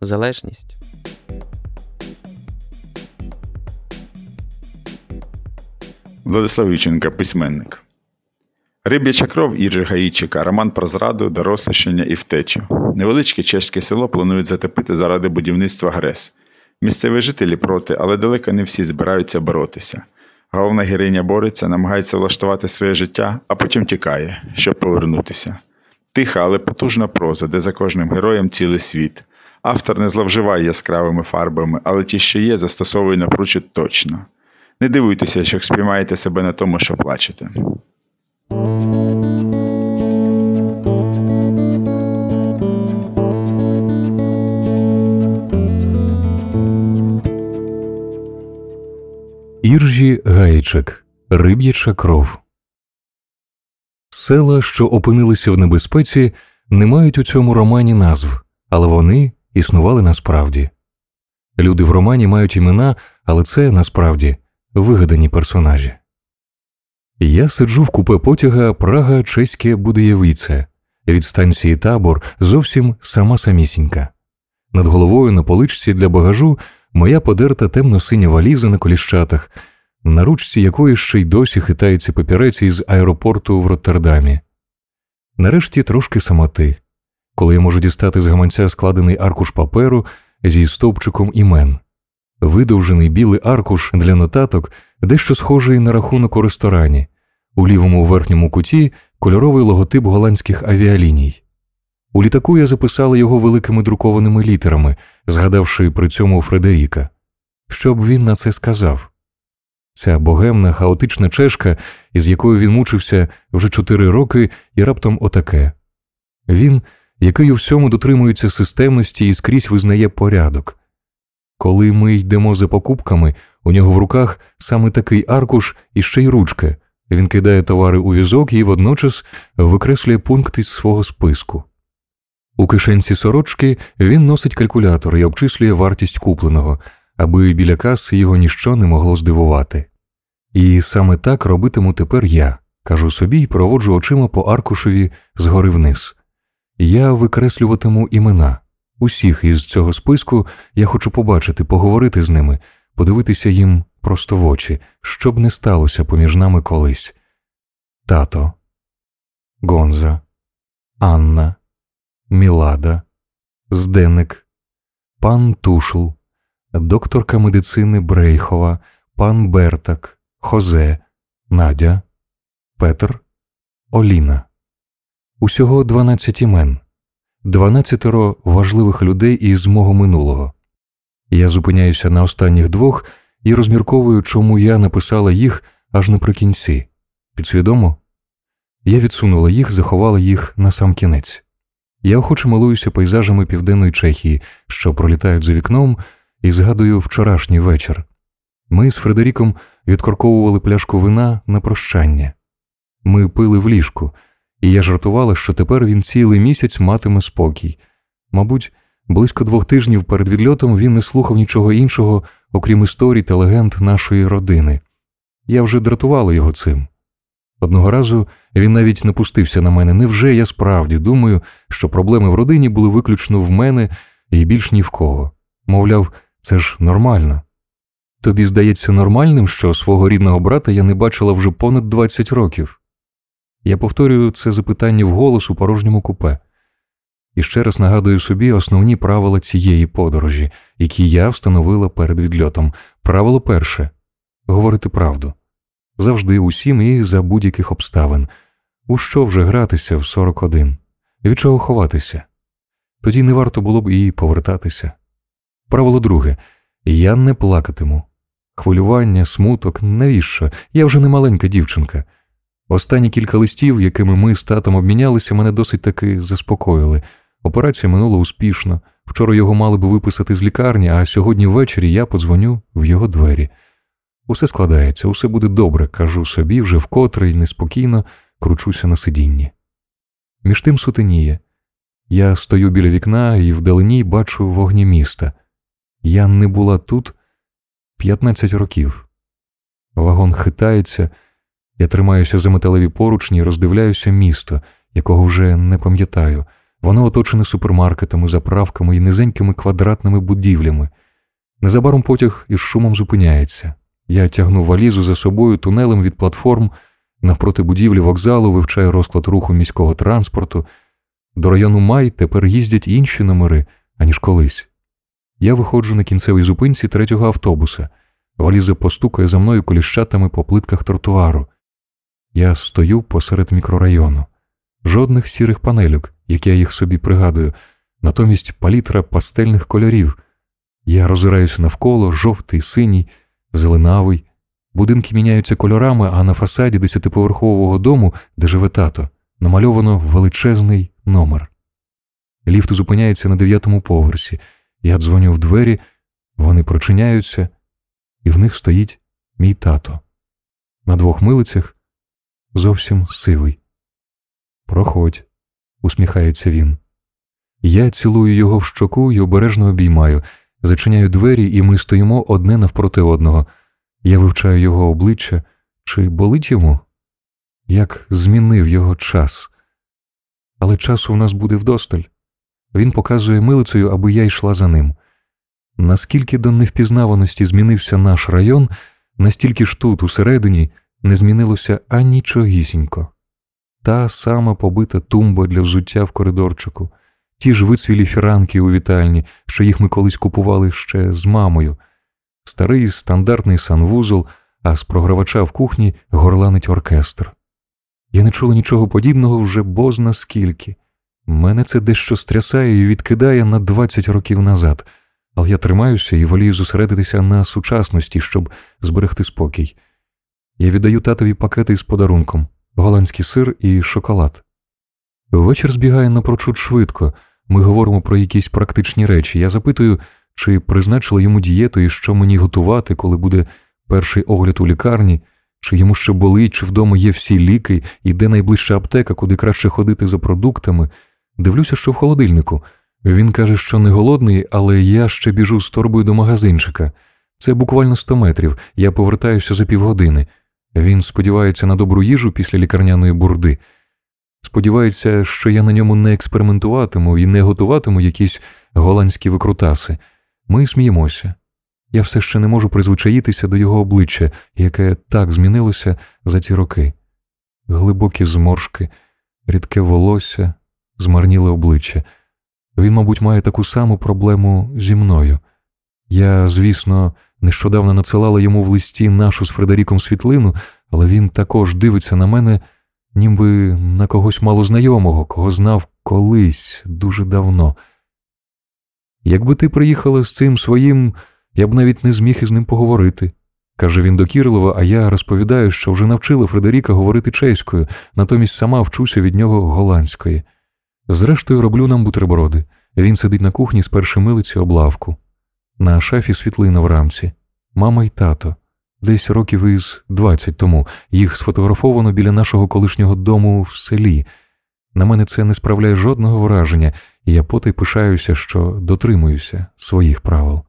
залежність. Владислав Віченка, письменник. Риб'яча кров Іржи Гаїчика, роман про зраду, дорослішання і втечу. Невеличке чеське село планують затопити заради будівництва ГРЕС. Місцеві жителі проти, але далеко не всі збираються боротися. Головна героїня бореться, намагається влаштувати своє життя, а потім тікає, щоб повернутися. Тиха, але потужна проза, де за кожним героєм цілий світ. Автор не зловживає яскравими фарбами, але ті, що є, застосовує напрочуд точно. Не дивуйтеся, якщо спіймаєте себе на тому, що плачете. Іржі Гаїчик Риб'яча кров. Села, що опинилися в небезпеці, не мають у цьому романі назв, але вони існували насправді. Люди в романі мають імена, але це насправді вигадані персонажі. Я сиджу в купе потяга Прага Чеське Будеєвіце. Від станції табор зовсім сама самісінька. Над головою на поличці для багажу моя подерта темно-синя валіза на коліщатах, на ручці якої ще й досі хитається папірець із аеропорту в Роттердамі. Нарешті трошки самоти, коли я можу дістати з гаманця складений аркуш паперу зі стовпчиком імен, видовжений білий аркуш для нотаток, дещо схожий на рахунок у ресторані, у лівому верхньому куті кольоровий логотип голландських авіаліній. У літаку я записала його великими друкованими літерами, згадавши при цьому Фредеріка. Що б він на це сказав? Ця богемна, хаотична чешка, із якою він мучився вже чотири роки, і раптом отаке він, який у всьому дотримується системності і скрізь визнає порядок. Коли ми йдемо за покупками, у нього в руках саме такий аркуш і ще й ручка. Він кидає товари у візок і водночас викреслює пункт із свого списку. У кишенці сорочки він носить калькулятор і обчислює вартість купленого, аби біля каси його ніщо не могло здивувати. І саме так робитиму тепер я, кажу собі і проводжу очима по аркушеві згори вниз. Я викреслюватиму імена. Усіх із цього списку я хочу побачити, поговорити з ними, подивитися їм просто в очі, що б не сталося поміж нами колись. Тато, Гонза, Анна, Мілада, Зденник, пан Тушл, докторка медицини Брейхова, пан Бертак, Хозе, Надя, Петр, Оліна. Усього дванадцять імен, дванадцятеро важливих людей із мого минулого. Я зупиняюся на останніх двох і розмірковую, чому я написала їх аж наприкінці. Підсвідомо? Я відсунула їх, заховала їх на сам кінець. Я охоче милуюся пейзажами південної Чехії, що пролітають за вікном, і згадую вчорашній вечір. Ми з Фредеріком відкорковували пляшку вина на прощання. Ми пили в ліжку, і я жартувала, що тепер він цілий місяць матиме спокій. Мабуть, близько двох тижнів перед відльотом він не слухав нічого іншого, окрім історій та легенд нашої родини. Я вже дратувала його цим. Одного разу він навіть напустився на мене. Невже я справді думаю, що проблеми в родині були виключно в мене і більш ні в кого. Мовляв, це ж нормально. Тобі здається нормальним, що свого рідного брата я не бачила вже понад 20 років. Я повторюю це запитання вголос у порожньому купе. І ще раз нагадую собі основні правила цієї подорожі, які я встановила перед відльотом. Правило перше говорити правду завжди усім і за будь-яких обставин. У що вже гратися в 41? Від чого ховатися? Тоді не варто було б і повертатися. Правило друге я не плакатиму. Хвилювання, смуток, навіщо? Я вже не маленька дівчинка. Останні кілька листів, якими ми з татом обмінялися, мене досить таки заспокоїли. Операція минула успішно, Вчора його мали б виписати з лікарні, а сьогодні ввечері я подзвоню в його двері. Усе складається, усе буде добре, кажу собі, вже вкотре й неспокійно кручуся на сидінні. Між тим сутеніє. Я стою біля вікна і вдалині бачу вогні міста. Я не була тут 15 років. Вагон хитається, я тримаюся за металеві поручні і роздивляюся місто, якого вже не пам'ятаю. Воно оточене супермаркетами, заправками і низенькими квадратними будівлями. Незабаром потяг із шумом зупиняється. Я тягну валізу за собою тунелем від платформ, навпроти будівлі вокзалу вивчаю розклад руху міського транспорту. До району Май тепер їздять інші номери, аніж колись. Я виходжу на кінцевій зупинці третього автобуса. Валіза постукає за мною коліщатами по плитках тротуару. Я стою посеред мікрорайону. Жодних сірих панелюк, як я їх собі пригадую, натомість палітра пастельних кольорів. Я роззираюся навколо жовтий, синій, зеленавий. Будинки міняються кольорами, а на фасаді десятиповерхового дому, де живе тато, намальовано величезний номер. Ліфт зупиняється на дев'ятому поверсі. Я дзвоню в двері, вони прочиняються, і в них стоїть мій тато. На двох милицях зовсім сивий. Проходь, усміхається він. Я цілую його в щоку і обережно обіймаю, зачиняю двері, і ми стоїмо одне навпроти одного. Я вивчаю його обличчя, чи болить йому? Як змінив його час. Але часу в нас буде вдосталь. Він показує милицею, аби я йшла за ним. Наскільки до невпізнаваності змінився наш район, настільки ж тут, усередині, не змінилося анічогісінько. Та сама побита тумба для взуття в коридорчику, ті ж вицвілі фіранки у вітальні, що їх ми колись купували ще з мамою, старий стандартний санвузол, а з програвача в кухні горланить оркестр. Я не чула нічого подібного вже бозна скільки. Мене це дещо стрясає і відкидає на 20 років назад, але я тримаюся і волію зосередитися на сучасності, щоб зберегти спокій. Я віддаю татові пакети з подарунком, голландський сир і шоколад. Вечір збігає напрочуд швидко. Ми говоримо про якісь практичні речі. Я запитую, чи призначила йому дієту і що мені готувати, коли буде перший огляд у лікарні, чи йому ще болить, чи вдома є всі ліки, і де найближча аптека, куди краще ходити за продуктами. Дивлюся, що в холодильнику. Він каже, що не голодний, але я ще біжу з торбою до магазинчика. Це буквально 100 метрів. Я повертаюся за півгодини. Він сподівається на добру їжу після лікарняної бурди. Сподівається, що я на ньому не експериментуватиму і не готуватиму якісь голландські викрутаси. Ми сміємося. Я все ще не можу призвичаїтися до його обличчя, яке так змінилося за ці роки. Глибокі зморшки, рідке волосся, змарніле обличчя. Він, мабуть, має таку саму проблему зі мною. Я, звісно, нещодавно надсилала йому в листі нашу з Фредеріком світлину, але він також дивиться на мене, ніби на когось малознайомого, кого знав колись дуже давно. Якби ти приїхала з цим своїм, я б навіть не зміг із ним поговорити. Каже він до Кірилова, а я розповідаю, що вже навчила Фредеріка говорити чеською, натомість сама вчуся від нього голландської. Зрештою, роблю нам бутерброди. Він сидить на кухні з першої милиці облавку. На шафі світлина в рамці. Мама й тато. Десь років із 20 тому їх сфотографовано біля нашого колишнього дому в селі. На мене це не справляє жодного враження, і я потай пишаюся, що дотримуюся своїх правил.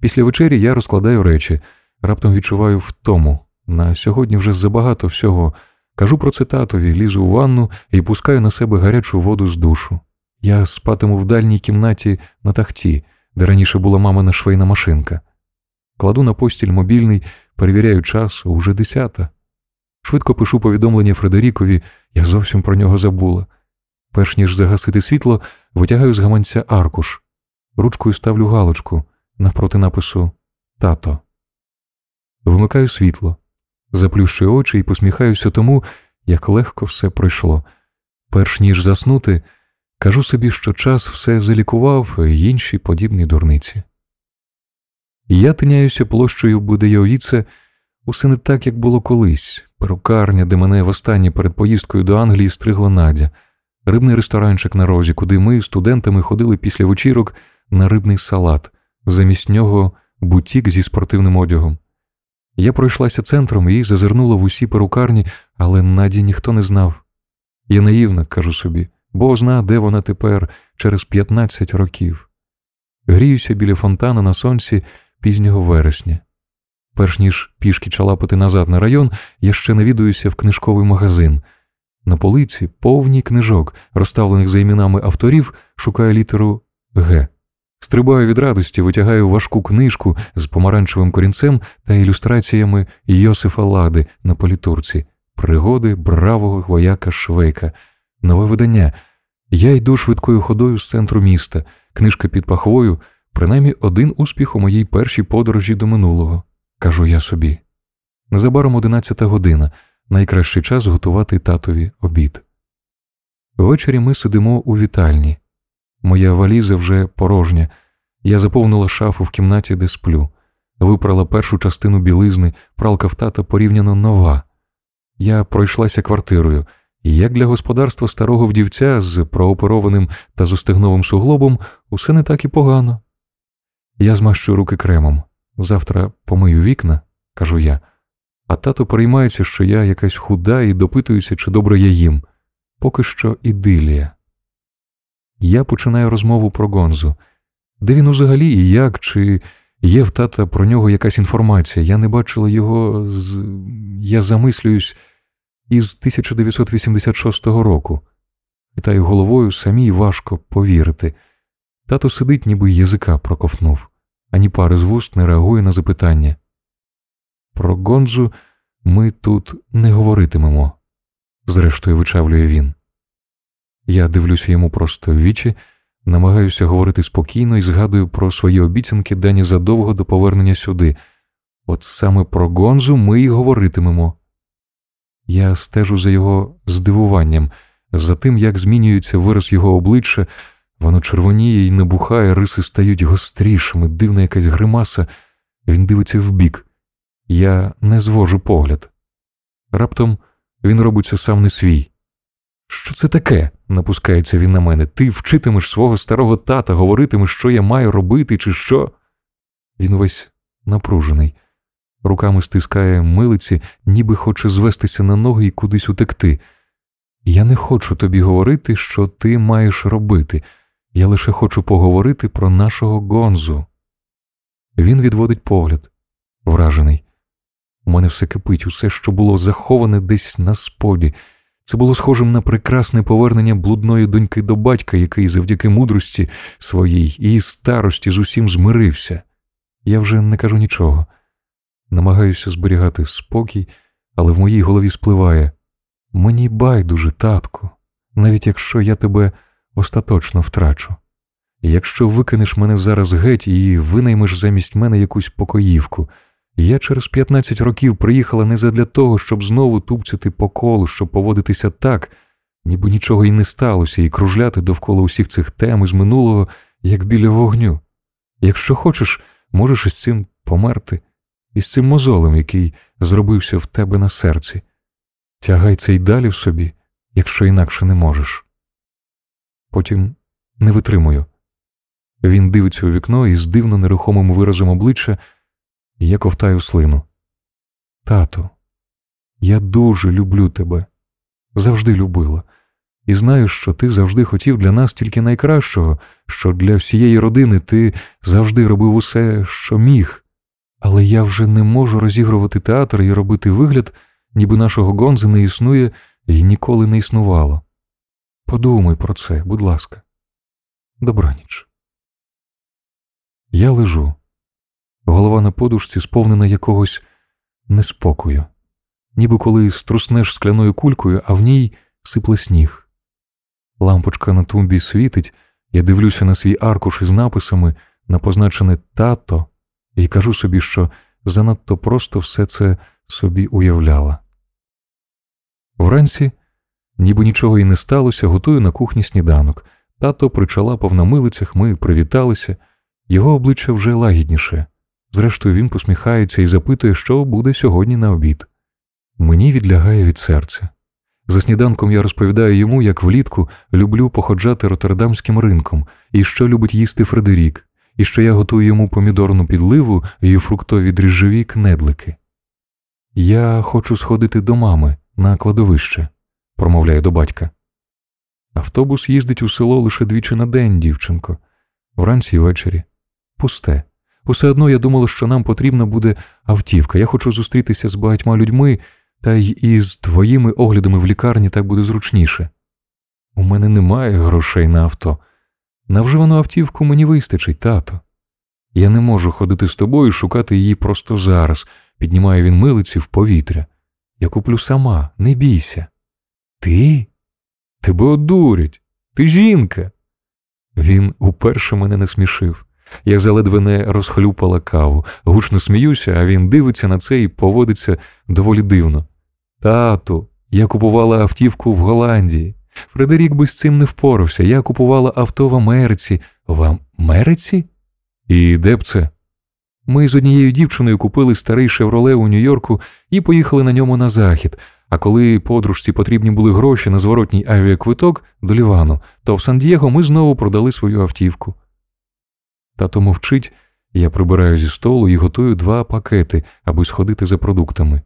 Після вечері я розкладаю речі, раптом відчуваю втому. На сьогодні вже забагато всього. Кажу про це татові, лізу у ванну і пускаю на себе гарячу воду з душу. Я спатиму в дальній кімнаті на тахті, де раніше була мамина швейна машинка. Кладу на постіль мобільний, перевіряю час, уже десята. Швидко пишу повідомлення Фредерікові, я зовсім про нього забула. Перш ніж загасити світло, витягаю з гаманця аркуш, ручкою ставлю галочку навпроти напису Тато. Вимикаю світло, заплющую очі і посміхаюся тому, як легко все пройшло. Перш ніж заснути, кажу собі, що час все залікував і інші подібні дурниці. Я тиняюся площею Будейовіце, усе не так, як було колись, перукарня, де мене востаннє перед поїздкою до Англії стригла Надя. рибний ресторанчик на розі, куди ми студентами ходили після вечірок на рибний салат, замість нього бутік зі спортивним одягом. Я пройшлася центром і зазирнула в усі перукарні, але Наді ніхто не знав. Я наївна, кажу собі, бо зна, де вона тепер через 15 років. Гріюся біля фонтана на сонці пізнього вересня. Перш ніж пішки чалапати назад на район, я ще навідуюся в книжковий магазин. На полиці повні книжок, розставлених за іменами авторів, шукаю літеру Г. Стрибаю від радості, витягаю важку книжку з помаранчевим корінцем та ілюстраціями Йосифа Лади на політурці, пригоди бравого вояка Швейка, нове видання. Я йду швидкою ходою з центру міста, книжка під пахвою, принаймні один успіх у моїй першій подорожі до минулого, кажу я собі. Незабаром одинадцята година, найкращий час готувати татові обід. Ввечері ми сидимо у вітальні. Моя валіза вже порожня. Я заповнила шафу в кімнаті, де сплю, випрала першу частину білизни, пралка в тата порівняно нова. Я пройшлася квартирою, як для господарства старого вдівця з прооперованим та зостигновим суглобом, усе не так і погано. Я змащу руки кремом. Завтра помию вікна, кажу я, а тато переймається, що я якась худа і допитуюся, чи добре я їм. Поки що ідилія. Я починаю розмову про Гонзу. Де він взагалі і як, чи є в тата про нього якась інформація? Я не бачила його з. Я замислююсь із 1986 року. Хитаю головою, самій важко повірити. Тато сидить, ніби язика проковтнув, ані пари з вуст не реагує на запитання. Про Гонзу ми тут не говоритимемо, зрештою вичавлює він. Я дивлюся йому просто в вічі, намагаюся говорити спокійно і згадую про свої обіцянки дані задовго до повернення сюди. От саме про Гонзу ми й говоритимемо. Я стежу за його здивуванням, за тим, як змінюється вираз його обличчя, воно червоніє і набухає, риси стають гострішими, дивна якась гримаса, він дивиться вбік. Я не звожу погляд. Раптом він робиться сам не свій. Що це таке? напускається він на мене. Ти вчитимеш свого старого тата, говоритимеш, що я маю робити, чи що. Він весь напружений, руками стискає милиці, ніби хоче звестися на ноги і кудись утекти. Я не хочу тобі говорити, що ти маєш робити. Я лише хочу поговорити про нашого Гонзу. Він відводить погляд, вражений. У мене все кипить, усе, що було заховане десь на споді. Це було схожим на прекрасне повернення блудної доньки до батька, який завдяки мудрості своїй і старості з усім змирився. Я вже не кажу нічого. Намагаюся зберігати спокій, але в моїй голові спливає мені байдуже, татку, навіть якщо я тебе остаточно втрачу. Якщо викинеш мене зараз геть і винаймеш замість мене якусь покоївку. Я через 15 років приїхала не задля того, щоб знову тупцяти по колу, щоб поводитися так, ніби нічого й не сталося, і кружляти довкола усіх цих тем із минулого, як біля вогню. Якщо хочеш, можеш із цим померти, із цим мозолем, який зробився в тебе на серці. Тягай це й далі в собі, якщо інакше не можеш. Потім не витримую. Він дивиться у вікно і з дивно нерухомим виразом обличчя я ковтаю слину. Тату, я дуже люблю тебе, завжди любила, і знаю, що ти завжди хотів для нас тільки найкращого, що для всієї родини ти завжди робив усе, що міг. Але я вже не можу розігрувати театр і робити вигляд, ніби нашого Гонзи не існує і ніколи не існувало. Подумай про це, будь ласка. Добраніч. Я лежу голова на подушці сповнена якогось неспокою, ніби коли струснеш скляною кулькою, а в ній сипле сніг. Лампочка на тумбі світить, я дивлюся на свій аркуш із написами на позначене тато і кажу собі, що занадто просто все це собі уявляла. Вранці, ніби нічого і не сталося, готую на кухні сніданок. Тато причалапав на милицях, ми привіталися, його обличчя вже лагідніше. Зрештою, він посміхається і запитує, що буде сьогодні на обід. Мені відлягає від серця. За сніданком я розповідаю йому, як влітку люблю походжати роттердамським ринком, і що любить їсти Фредерік, і що я готую йому помідорну підливу і фруктові дріжджові кнедлики. Я хочу сходити до мами на кладовище, промовляє до батька. Автобус їздить у село лише двічі на день, дівчинко, вранці й ввечері. Пусте. Усе одно я думала, що нам потрібна буде автівка. Я хочу зустрітися з багатьма людьми, та й із твоїми оглядами в лікарні так буде зручніше. У мене немає грошей на авто. На вживану автівку мені вистачить, тато. Я не можу ходити з тобою і шукати її просто зараз, піднімає він милиці в повітря. Я куплю сама, не бійся. Ти? Тебе одурять, ти жінка. Він уперше мене не смішив. Я заледве не розхлюпала каву, гучно сміюся, а він дивиться на це і поводиться доволі дивно. Тату, я купувала автівку в Голландії. Фредерік би з цим не впорався. Я купувала авто в Америці. В Америці? І де б це? Ми з однією дівчиною купили старий шевроле у Нью-Йорку і поїхали на ньому на захід. А коли подружці потрібні були гроші на зворотній авіаквиток до Лівану, то в Сан-Дієго ми знову продали свою автівку. Тато мовчить, я прибираю зі столу і готую два пакети, аби сходити за продуктами.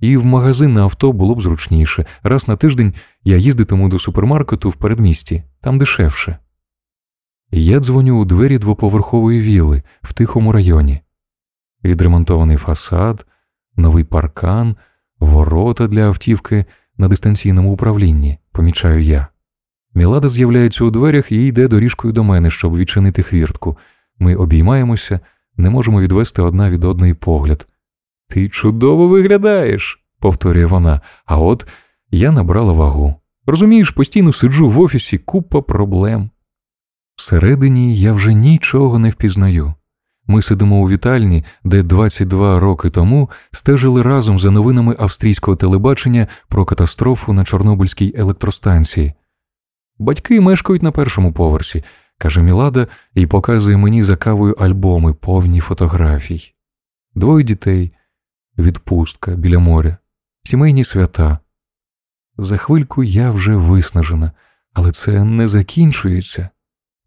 І в магазин на авто було б зручніше. Раз на тиждень я їздитиму до супермаркету в передмісті, там дешевше. Я дзвоню у двері двоповерхової віли в тихому районі. Відремонтований фасад, новий паркан, ворота для автівки на дистанційному управлінні, помічаю я. Мілада з'являється у дверях і йде доріжкою до мене, щоб відчинити хвіртку. Ми обіймаємося, не можемо відвести одна від одної погляд. Ти чудово виглядаєш, повторює вона, а от я набрала вагу. Розумієш, постійно сиджу в офісі купа проблем. Всередині я вже нічого не впізнаю. Ми сидимо у вітальні, де 22 роки тому стежили разом за новинами австрійського телебачення про катастрофу на Чорнобильській електростанції. Батьки мешкають на першому поверсі, каже Мілада і показує мені за кавою альбоми, повні фотографій. Двоє дітей, відпустка біля моря, сімейні свята. За хвильку я вже виснажена, але це не закінчується.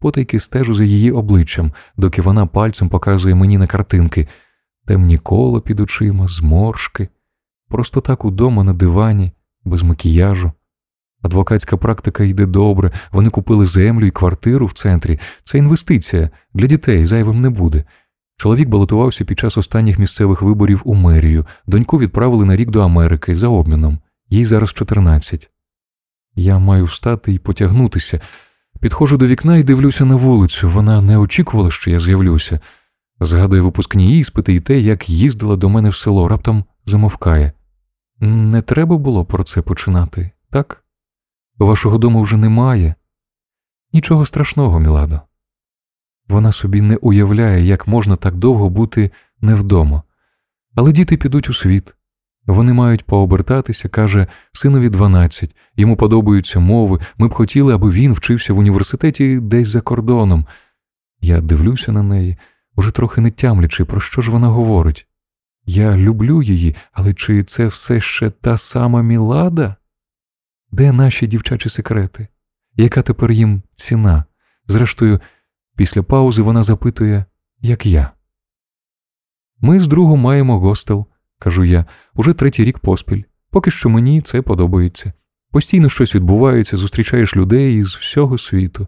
Потайки стежу за її обличчям, доки вона пальцем показує мені на картинки темні коло під очима, зморшки, просто так удома на дивані, без макіяжу. Адвокатська практика йде добре, вони купили землю і квартиру в центрі. Це інвестиція для дітей зайвим не буде. Чоловік балотувався під час останніх місцевих виборів у мерію, доньку відправили на рік до Америки за обміном, їй зараз 14. Я маю встати і потягнутися. Підходжу до вікна і дивлюся на вулицю. Вона не очікувала, що я з'явлюся. Згадує випускні іспити і те, як їздила до мене в село, раптом замовкає. Не треба було про це починати, так? Вашого дому вже немає. Нічого страшного, Міладо. Вона собі не уявляє, як можна так довго бути не вдома. Але діти підуть у світ. Вони мають пообертатися, каже, синові 12, йому подобаються мови. Ми б хотіли, аби він вчився в університеті десь за кордоном. Я дивлюся на неї, уже трохи не тямлячи, про що ж вона говорить. Я люблю її, але чи це все ще та сама Мілада? Де наші дівчачі секрети? Яка тепер їм ціна? Зрештою, після паузи вона запитує, як я. Ми з другом маємо гостел, кажу я, уже третій рік поспіль. Поки що мені це подобається. Постійно щось відбувається, зустрічаєш людей із всього світу.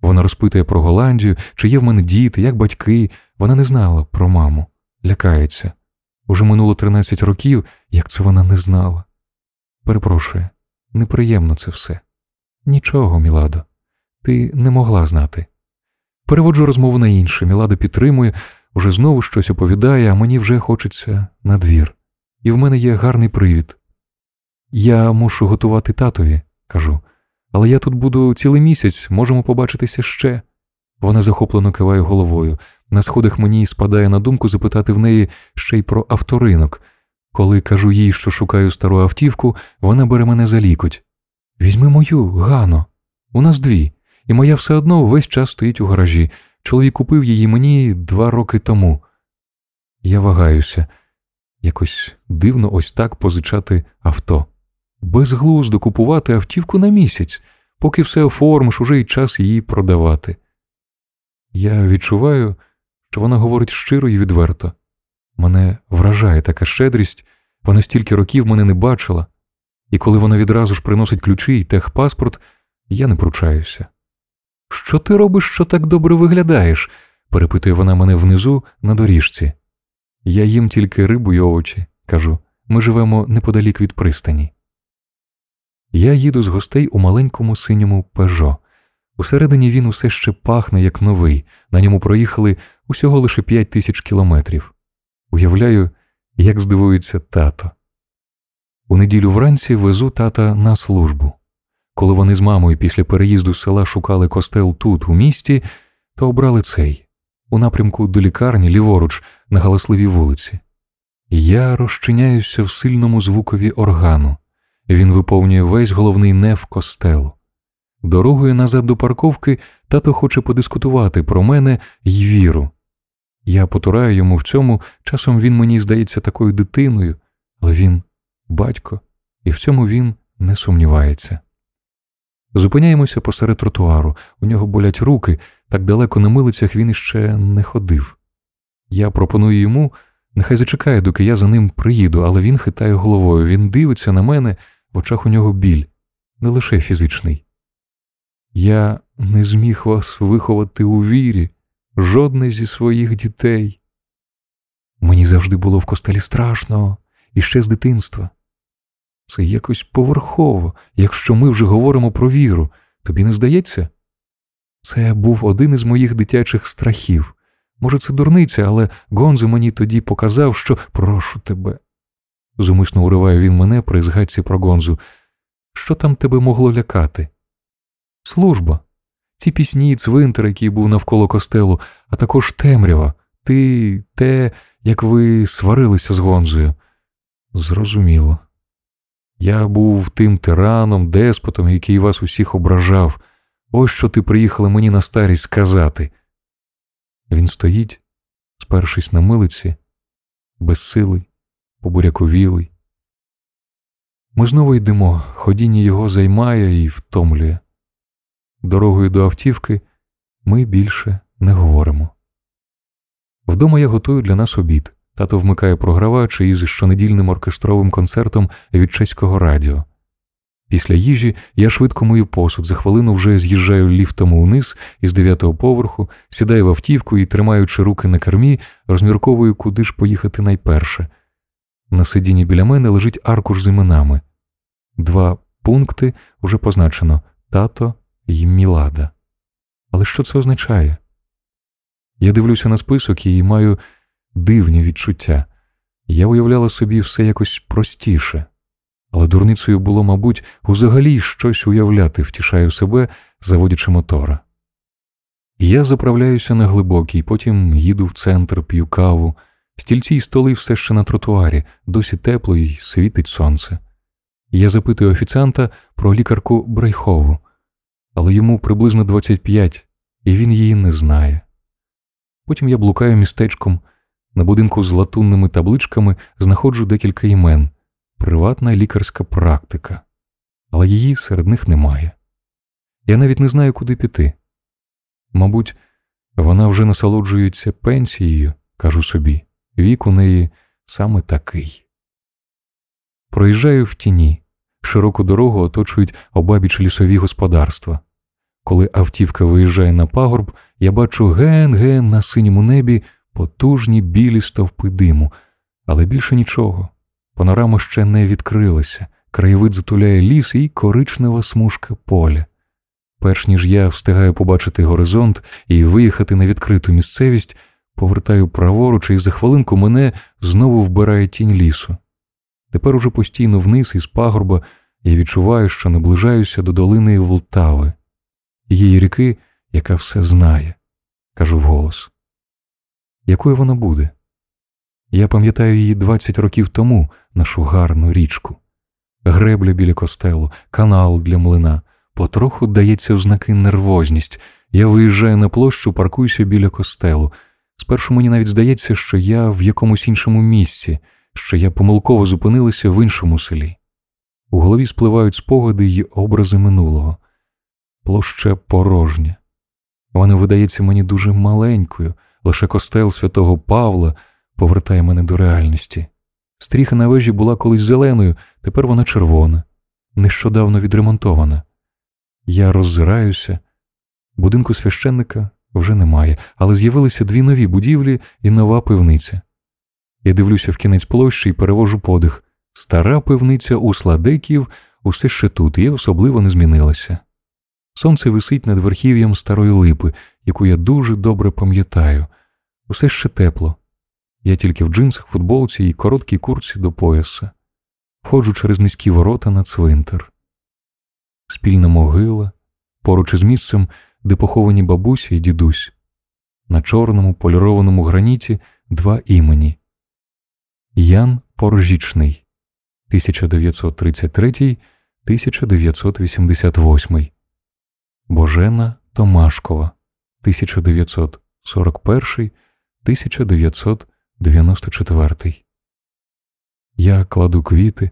Вона розпитує про Голландію, чи є в мене діти, як батьки. Вона не знала про маму, лякається. Уже минуло 13 років, як це вона не знала. Перепрошую, неприємно це все. Нічого, Міладо, ти не могла знати. Переводжу розмову на інше. Мілада підтримує, уже знову щось оповідає, а мені вже хочеться на двір. І в мене є гарний привід. Я мушу готувати татові, кажу, але я тут буду цілий місяць, можемо побачитися ще. Вона захоплено киває головою. На сходах мені спадає на думку запитати в неї ще й про авторинок. Коли кажу їй, що шукаю стару автівку, вона бере мене за лікоть. Візьми мою, Гано, у нас дві, і моя все одно весь час стоїть у гаражі. Чоловік купив її мені два роки тому. Я вагаюся якось дивно ось так позичати авто. Безглуздо купувати автівку на місяць, поки все оформиш, уже й час її продавати. Я відчуваю, що вона говорить щиро і відверто. Мене вражає така щедрість, вона стільки років мене не бачила, і коли вона відразу ж приносить ключі і техпаспорт, я не пручаюся. Що ти робиш, що так добре виглядаєш? перепитує вона мене внизу на доріжці. Я їм тільки рибу й овочі, кажу, ми живемо неподалік від пристані. Я їду з гостей у маленькому синьому пежо. Усередині він усе ще пахне як новий, на ньому проїхали усього лише п'ять тисяч кілометрів. Уявляю, як здивується тато. У неділю вранці везу тата на службу. Коли вони з мамою після переїзду з села шукали костел тут, у місті, то обрали цей у напрямку до лікарні ліворуч на галасливій вулиці. Я розчиняюся в сильному звукові органу. Він виповнює весь головний неф костелу. Дорогою назад до парковки тато хоче подискутувати про мене й віру. Я потураю йому в цьому, часом він мені здається такою дитиною, але він батько, і в цьому він не сумнівається. Зупиняємося посеред тротуару, у нього болять руки, так далеко на милицях він іще не ходив. Я пропоную йому, нехай зачекає, доки я за ним приїду, але він хитає головою, він дивиться на мене, в очах у нього біль, не лише фізичний. Я не зміг вас виховати у вірі, жодне зі своїх дітей. Мені завжди було в костелі страшно, іще з дитинства. Це якось поверхово, якщо ми вже говоримо про віру, тобі не здається? Це був один із моїх дитячих страхів. Може, це дурниця, але Гонзо мені тоді показав, що прошу тебе. Зумисно уриває він мене при згадці про Гонзу. Що там тебе могло лякати? Служба. Ці пісні, цвинтар, який був навколо костелу, а також темрява, ти, те, як ви сварилися з Гонзою. Зрозуміло. Я був тим тираном, деспотом, який вас усіх ображав. Ось що ти приїхала мені на старість сказати. Він стоїть, спершись на милиці, безсилий, побуряковілий. Ми знову йдемо, ходіння його займає і втомлює. Дорогою до автівки ми більше не говоримо. Вдома я готую для нас обід. Тато вмикає програвач із щонедільним оркестровим концертом від чеського радіо. Після їжі я швидко мою посуд, за хвилину вже з'їжджаю ліфтом униз із дев'ятого поверху, сідаю в автівку і, тримаючи руки на кермі, розмірковую, куди ж поїхати найперше. На сидінні біля мене лежить аркуш з іменами. Два пункти уже позначено тато і Мілада. Але що це означає? Я дивлюся на список і маю дивні відчуття. Я уявляла собі все якось простіше, але дурницею було, мабуть, взагалі щось уявляти, втішаю себе, заводячи мотора. Я заправляюся на глибокий, потім їду в центр, п'ю каву, стільці й столи все ще на тротуарі, досі тепло і світить сонце. Я запитую офіціанта про лікарку Брейхову, але йому приблизно 25, і він її не знає. Потім я блукаю містечком. На будинку з латунними табличками знаходжу декілька імен, приватна лікарська практика, але її серед них немає. Я навіть не знаю, куди піти. Мабуть, вона вже насолоджується пенсією, кажу собі, вік у неї саме такий. Проїжджаю в тіні, широку дорогу оточують обабіч лісові господарства. Коли автівка виїжджає на пагорб, я бачу ген-ген на синьому небі потужні білі стовпи диму, але більше нічого. Панорама ще не відкрилася, краєвид затуляє ліс і коричнева смужка поля. Перш ніж я встигаю побачити горизонт і виїхати на відкриту місцевість, повертаю праворуч, і за хвилинку мене знову вбирає тінь лісу. Тепер уже постійно вниз із пагорба я відчуваю, що наближаюся до долини Влтави, її ріки, яка все знає, кажу вголос якою вона буде. Я пам'ятаю її 20 років тому, нашу гарну річку, гребля біля костелу, канал для млина. Потроху дається в нервозність. Я виїжджаю на площу, паркуюся біля костелу. Спершу мені навіть здається, що я в якомусь іншому місці, що я помилково зупинилася в іншому селі. У голові спливають спогади й образи минулого. Площа порожня. Вона видається мені дуже маленькою, лише костел святого Павла повертає мене до реальності. Стріха на вежі була колись зеленою, тепер вона червона, нещодавно відремонтована. Я роззираюся. Будинку священника вже немає, але з'явилися дві нові будівлі і нова пивниця. Я дивлюся в кінець площі і перевожу подих. Стара пивниця у Сладеків усе ще тут і особливо не змінилася. Сонце висить над верхів'ям старої липи, яку я дуже добре пам'ятаю. Усе ще тепло. Я тільки в джинсах, футболці і короткій курці до пояса. Входжу через низькі ворота на цвинтар. Спільна могила поруч із місцем, де поховані бабуся і дідусь. На чорному полірованому граніті два імені Ян Поржічний 1933 1988 Божена Томашкова 1941 1994 Я кладу квіти.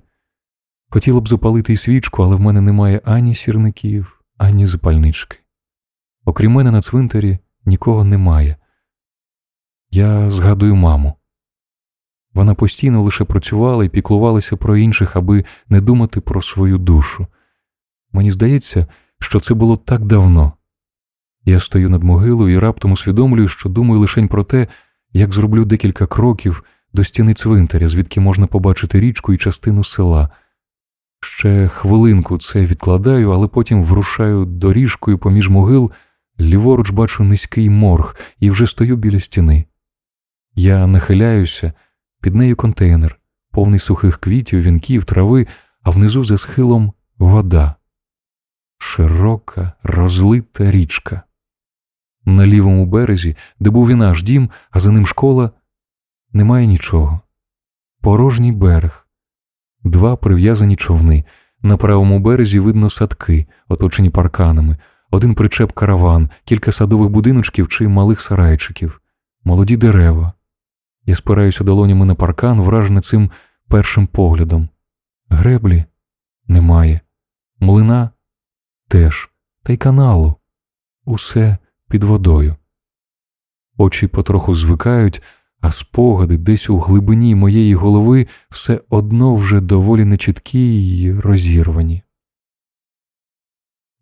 Хотіла б запалити й свічку, але в мене немає ані сірників, ані запальнички. Окрім мене на цвинтарі нікого немає. Я згадую маму. Вона постійно лише працювала і піклувалася про інших, аби не думати про свою душу. Мені здається, що це було так давно. Я стою над могилою і раптом усвідомлюю, що думаю лише про те, як зроблю декілька кроків до стіни цвинтаря, звідки можна побачити річку і частину села. Ще хвилинку це відкладаю, але потім врушаю доріжкою поміж могил, ліворуч бачу низький морг і вже стою біля стіни. Я нахиляюся, під нею контейнер, повний сухих квітів, вінків, трави, а внизу за схилом вода. Широка, розлита річка. На лівому березі, де був і наш дім, а за ним школа, немає нічого. Порожній берег, два прив'язані човни. На правому березі видно садки, оточені парканами, один причеп караван, кілька садових будиночків чи малих сарайчиків, молоді дерева. Я спираюся долонями на паркан, вражений цим першим поглядом. Греблі немає, млина теж, та й каналу. Усе під водою. Очі потроху звикають, а спогади десь у глибині моєї голови все одно вже доволі нечіткі й розірвані.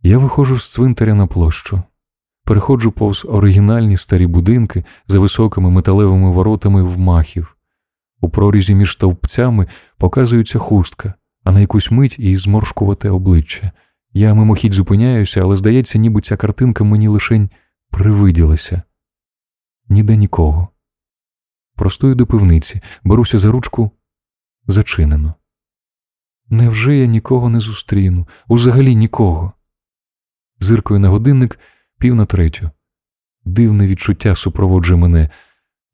Я виходжу з цвинтаря на площу, переходжу повз оригінальні старі будинки за високими металевими воротами в махів. У прорізі між стовпцями показується хустка, а на якусь мить і зморшкувате обличчя. Я мимохідь зупиняюся, але здається, ніби ця картинка мені лишень привиділася. Ніде нікого. Простою до пивниці, беруся за ручку зачинено. Невже я нікого не зустріну? Узагалі нікого. Зиркою на годинник пів на третю. Дивне відчуття супроводжує мене.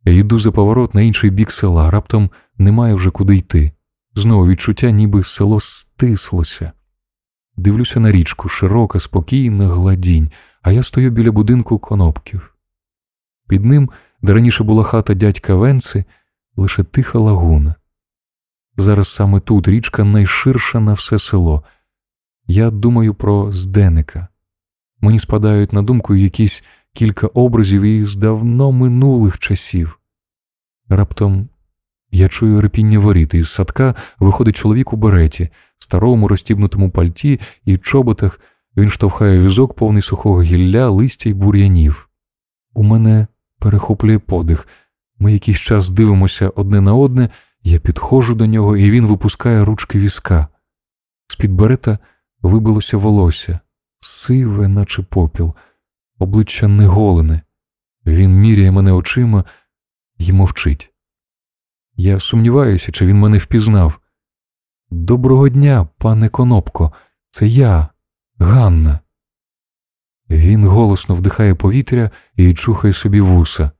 Я йду за поворот на інший бік села, раптом немає вже куди йти. Знову відчуття, ніби село стислося. Дивлюся на річку, широка, спокійна гладінь, а я стою біля будинку конопків. Під ним, де раніше була хата дядька Венци, лише тиха лагуна. Зараз саме тут річка найширша на все село. Я думаю про зденика. Мені спадають на думку якісь кілька образів із давно минулих часів. Раптом я чую репіння воріт, із садка виходить чоловік у береті, старому розтібнутому пальті і чоботах він штовхає візок повний сухого гілля, листя й бур'янів. У мене перехоплює подих. Ми якийсь час дивимося одне на одне, я підходжу до нього, і він випускає ручки візка. З-під берета вибилося волосся, сиве, наче попіл, обличчя неголене. Він міряє мене очима і мовчить. Я сумніваюся, чи він мене впізнав. Доброго дня, пане Конопко, це я, Ганна. Він голосно вдихає повітря і чухає собі вуса.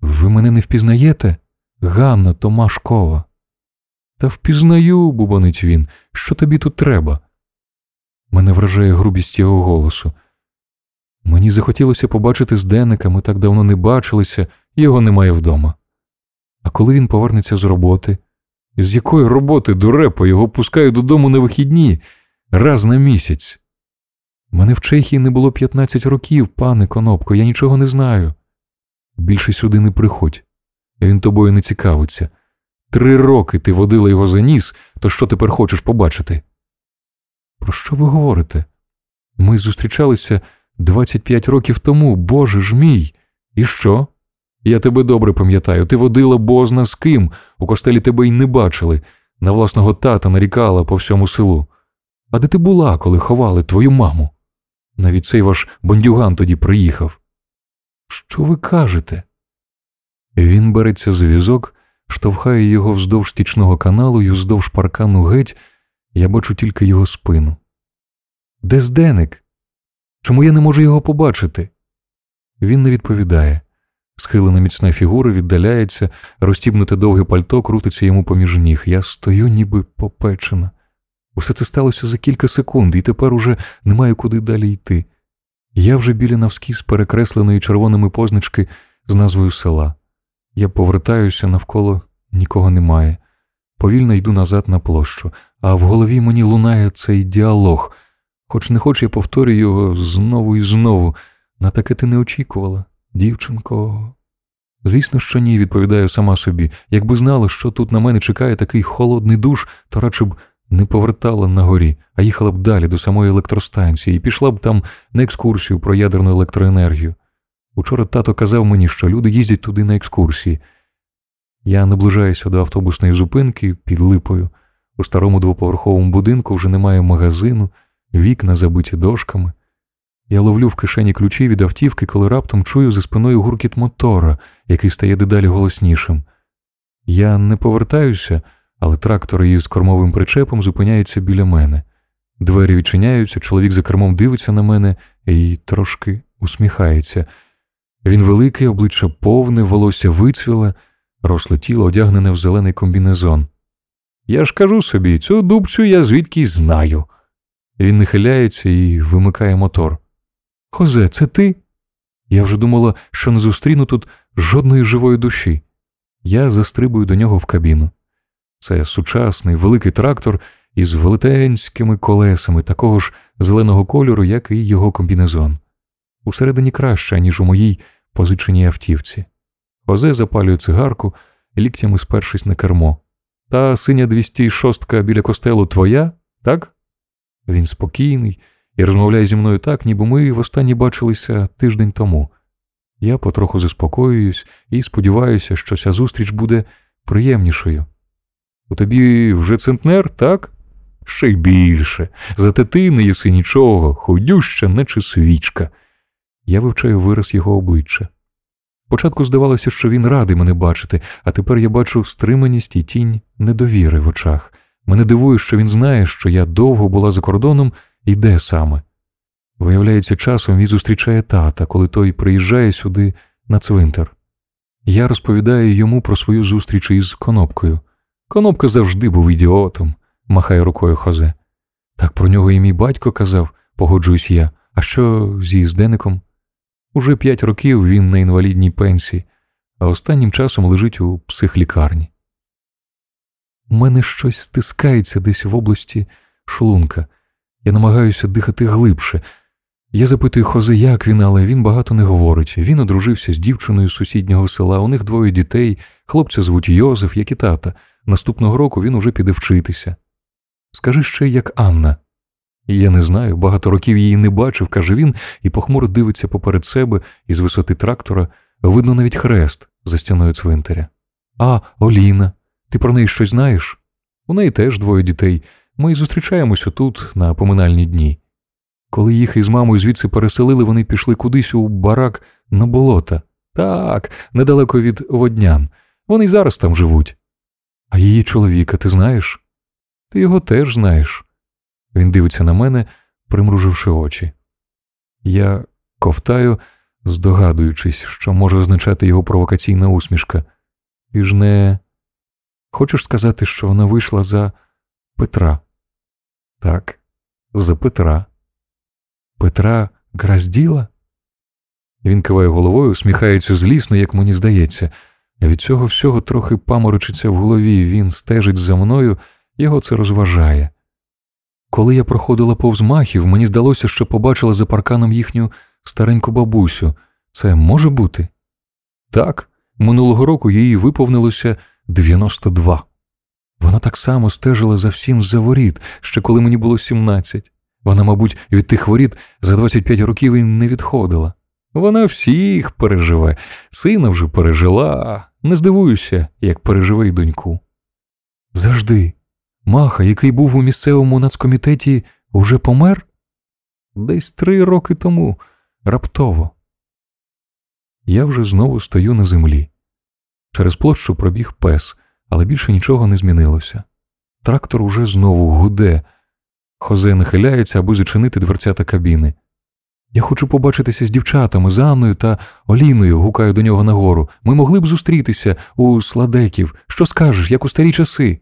Ви мене не впізнаєте? Ганна Томашкова. Та впізнаю, бубонить він, що тобі тут треба. Мене вражає грубість його голосу. Мені захотілося побачити Зденника, ми так давно не бачилися, його немає вдома. А коли він повернеться з роботи, З якої роботи дурепо його пускаю додому на вихідні раз на місяць. Мене в Чехії не було 15 років, пане Конопко, я нічого не знаю. Більше сюди не приходь. Він тобою не цікавиться. Три роки ти водила його за ніс, то що тепер хочеш побачити? Про що ви говорите? Ми зустрічалися 25 років тому, Боже ж мій. І що? Я тебе добре пам'ятаю, ти водила бозна з ким, у костелі тебе й не бачили, на власного тата нарікала по всьому селу. А де ти була, коли ховали твою маму? Навіть цей ваш бандюган тоді приїхав. Що ви кажете? Він береться за візок, штовхає його вздовж стічного каналу і вздовж паркану геть, я бачу тільки його спину. Де зденик? Чому я не можу його побачити? Він не відповідає. Схилена міцна фігура віддаляється, розтібнуте довге пальто крутиться йому поміж ніг. Я стою, ніби попечена. Усе це сталося за кілька секунд, і тепер уже немає куди далі йти. Я вже біля навскіз перекресленої червоними позначки з назвою села. Я повертаюся навколо нікого немає. Повільно йду назад на площу, а в голові мені лунає цей діалог, хоч не хоч я повторюю його знову і знову. На таке ти не очікувала, дівчинко. Звісно, що ні, відповідаю сама собі. Якби знала, що тут на мене чекає такий холодний душ, то радше б не повертала на горі, а їхала б далі до самої електростанції і пішла б там на екскурсію про ядерну електроенергію. Учора тато казав мені, що люди їздять туди на екскурсії. Я наближаюся до автобусної зупинки під липою. У старому двоповерховому будинку вже немає магазину, вікна забиті дошками. Я ловлю в кишені ключі від автівки, коли раптом чую за спиною гуркіт мотора, який стає дедалі голоснішим. Я не повертаюся, але трактор із кормовим причепом зупиняється біля мене. Двері відчиняються, чоловік за кермом дивиться на мене і трошки усміхається. Він великий, обличчя повне, волосся вицвіле, росле тіло одягнене в зелений комбінезон. Я ж кажу собі, цю дубцю я звідки знаю. Він нахиляється і вимикає мотор. Хозе, це ти? Я вже думала, що не зустріну тут жодної живої душі. Я застрибую до нього в кабіну. Це сучасний великий трактор із велетенськими колесами такого ж зеленого кольору, як і його комбінезон. Усередині краще, ніж у моїй позиченій автівці. Хозе запалює цигарку, ліктями спершись на кермо. Та синя 206 біля костелу твоя, так? Він спокійний і розмовляє зі мною так, ніби ми востаннє бачилися тиждень тому. Я потроху заспокоююсь і сподіваюся, що ця зустріч буде приємнішою. У тобі вже центнер, так? Ще й більше. Зате ти не єси нічого, ходюща, наче свічка. Я вивчаю вираз його обличчя. Спочатку здавалося, що він радий мене бачити, а тепер я бачу стриманість і тінь недовіри в очах. Мене дивує, що він знає, що я довго була за кордоном і де саме. Виявляється, часом він зустрічає тата, коли той приїжджає сюди на цвинтар. Я розповідаю йому про свою зустріч із конопкою. Конопка завжди був ідіотом, махає рукою Хозе. Так про нього і мій батько казав, погоджуюсь я. А що зі зденником? Уже п'ять років він на інвалідній пенсії, а останнім часом лежить у психлікарні. У мене щось стискається десь в області шлунка. Я намагаюся дихати глибше. Я запитую Хозе, як він, але він багато не говорить. Він одружився з дівчиною з сусіднього села, у них двоє дітей, хлопця звуть Йозеф, як і тата. Наступного року він уже піде вчитися. Скажи ще, як Анна. Я не знаю, багато років її не бачив, каже він, і похмуро дивиться поперед себе із висоти трактора, видно навіть хрест за стіною цвинтаря. А, Оліна, ти про неї щось знаєш? У неї теж двоє дітей. Ми зустрічаємося тут, на поминальні дні. Коли їх із мамою звідси переселили, вони пішли кудись у барак на болота. Так, недалеко від воднян. Вони й зараз там живуть. А її чоловіка ти знаєш? Ти його теж знаєш. Він дивиться на мене, примруживши очі. Я ковтаю, здогадуючись, що може означати його провокаційна усмішка. Ти ж не хочеш сказати, що вона вийшла за Петра? Так, за Петра. Петра Гразділа? Він киває головою, усміхається злісно, як мені здається. Від цього всього трохи паморочиться в голові, він стежить за мною, його це розважає. Коли я проходила повз махів, мені здалося, що побачила за парканом їхню стареньку бабусю. Це може бути? Так, минулого року їй виповнилося 92. Вона так само стежила за всім з-за воріт, ще коли мені було 17. Вона, мабуть, від тих воріт за 25 років і не відходила. Вона всіх переживе, сина вже пережила, не здивуюся, як переживе й доньку. Завжди, Маха, який був у місцевому нацкомітеті, уже помер? Десь три роки тому, раптово. Я вже знову стою на землі. Через площу пробіг пес, але більше нічого не змінилося. Трактор уже знову гуде. Хозе нахиляється, аби зачинити дверцята кабіни. Я хочу побачитися з дівчатами, з Анною та Оліною, гукаю до нього нагору. Ми могли б зустрітися у сладеків. Що скажеш, як у старі часи?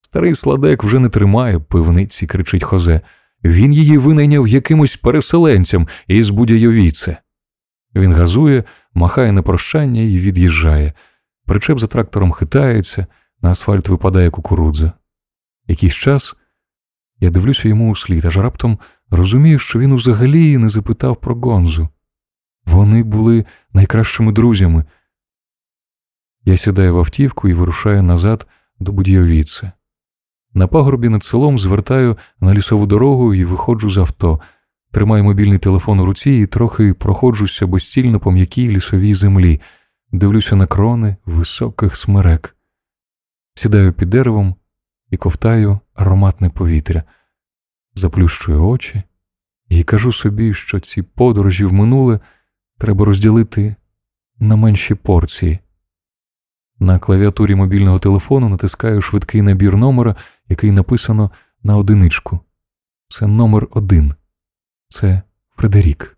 Старий сладек вже не тримає пивниці, кричить Хозе. Він її винайняв якимось переселенцям із Будяйовіце. Він газує, махає на прощання і від'їжджає. Причеп за трактором хитається, на асфальт випадає кукурудза. Якийсь час я дивлюся йому у слід, аж раптом розумію, що він взагалі не запитав про Гонзу. Вони були найкращими друзями. Я сідаю в автівку і вирушаю назад до Будьовіце. На пагорбі над селом звертаю на лісову дорогу і виходжу з авто, тримаю мобільний телефон у руці і трохи проходжуся безцільно по м'якій лісовій землі, дивлюся на крони високих смерек. Сідаю під деревом і ковтаю ароматне повітря, заплющую очі і кажу собі, що ці подорожі в минуле треба розділити на менші порції. На клавіатурі мобільного телефону натискаю швидкий набір номера, який написано на одиничку. Це номер один. Це Фредерік.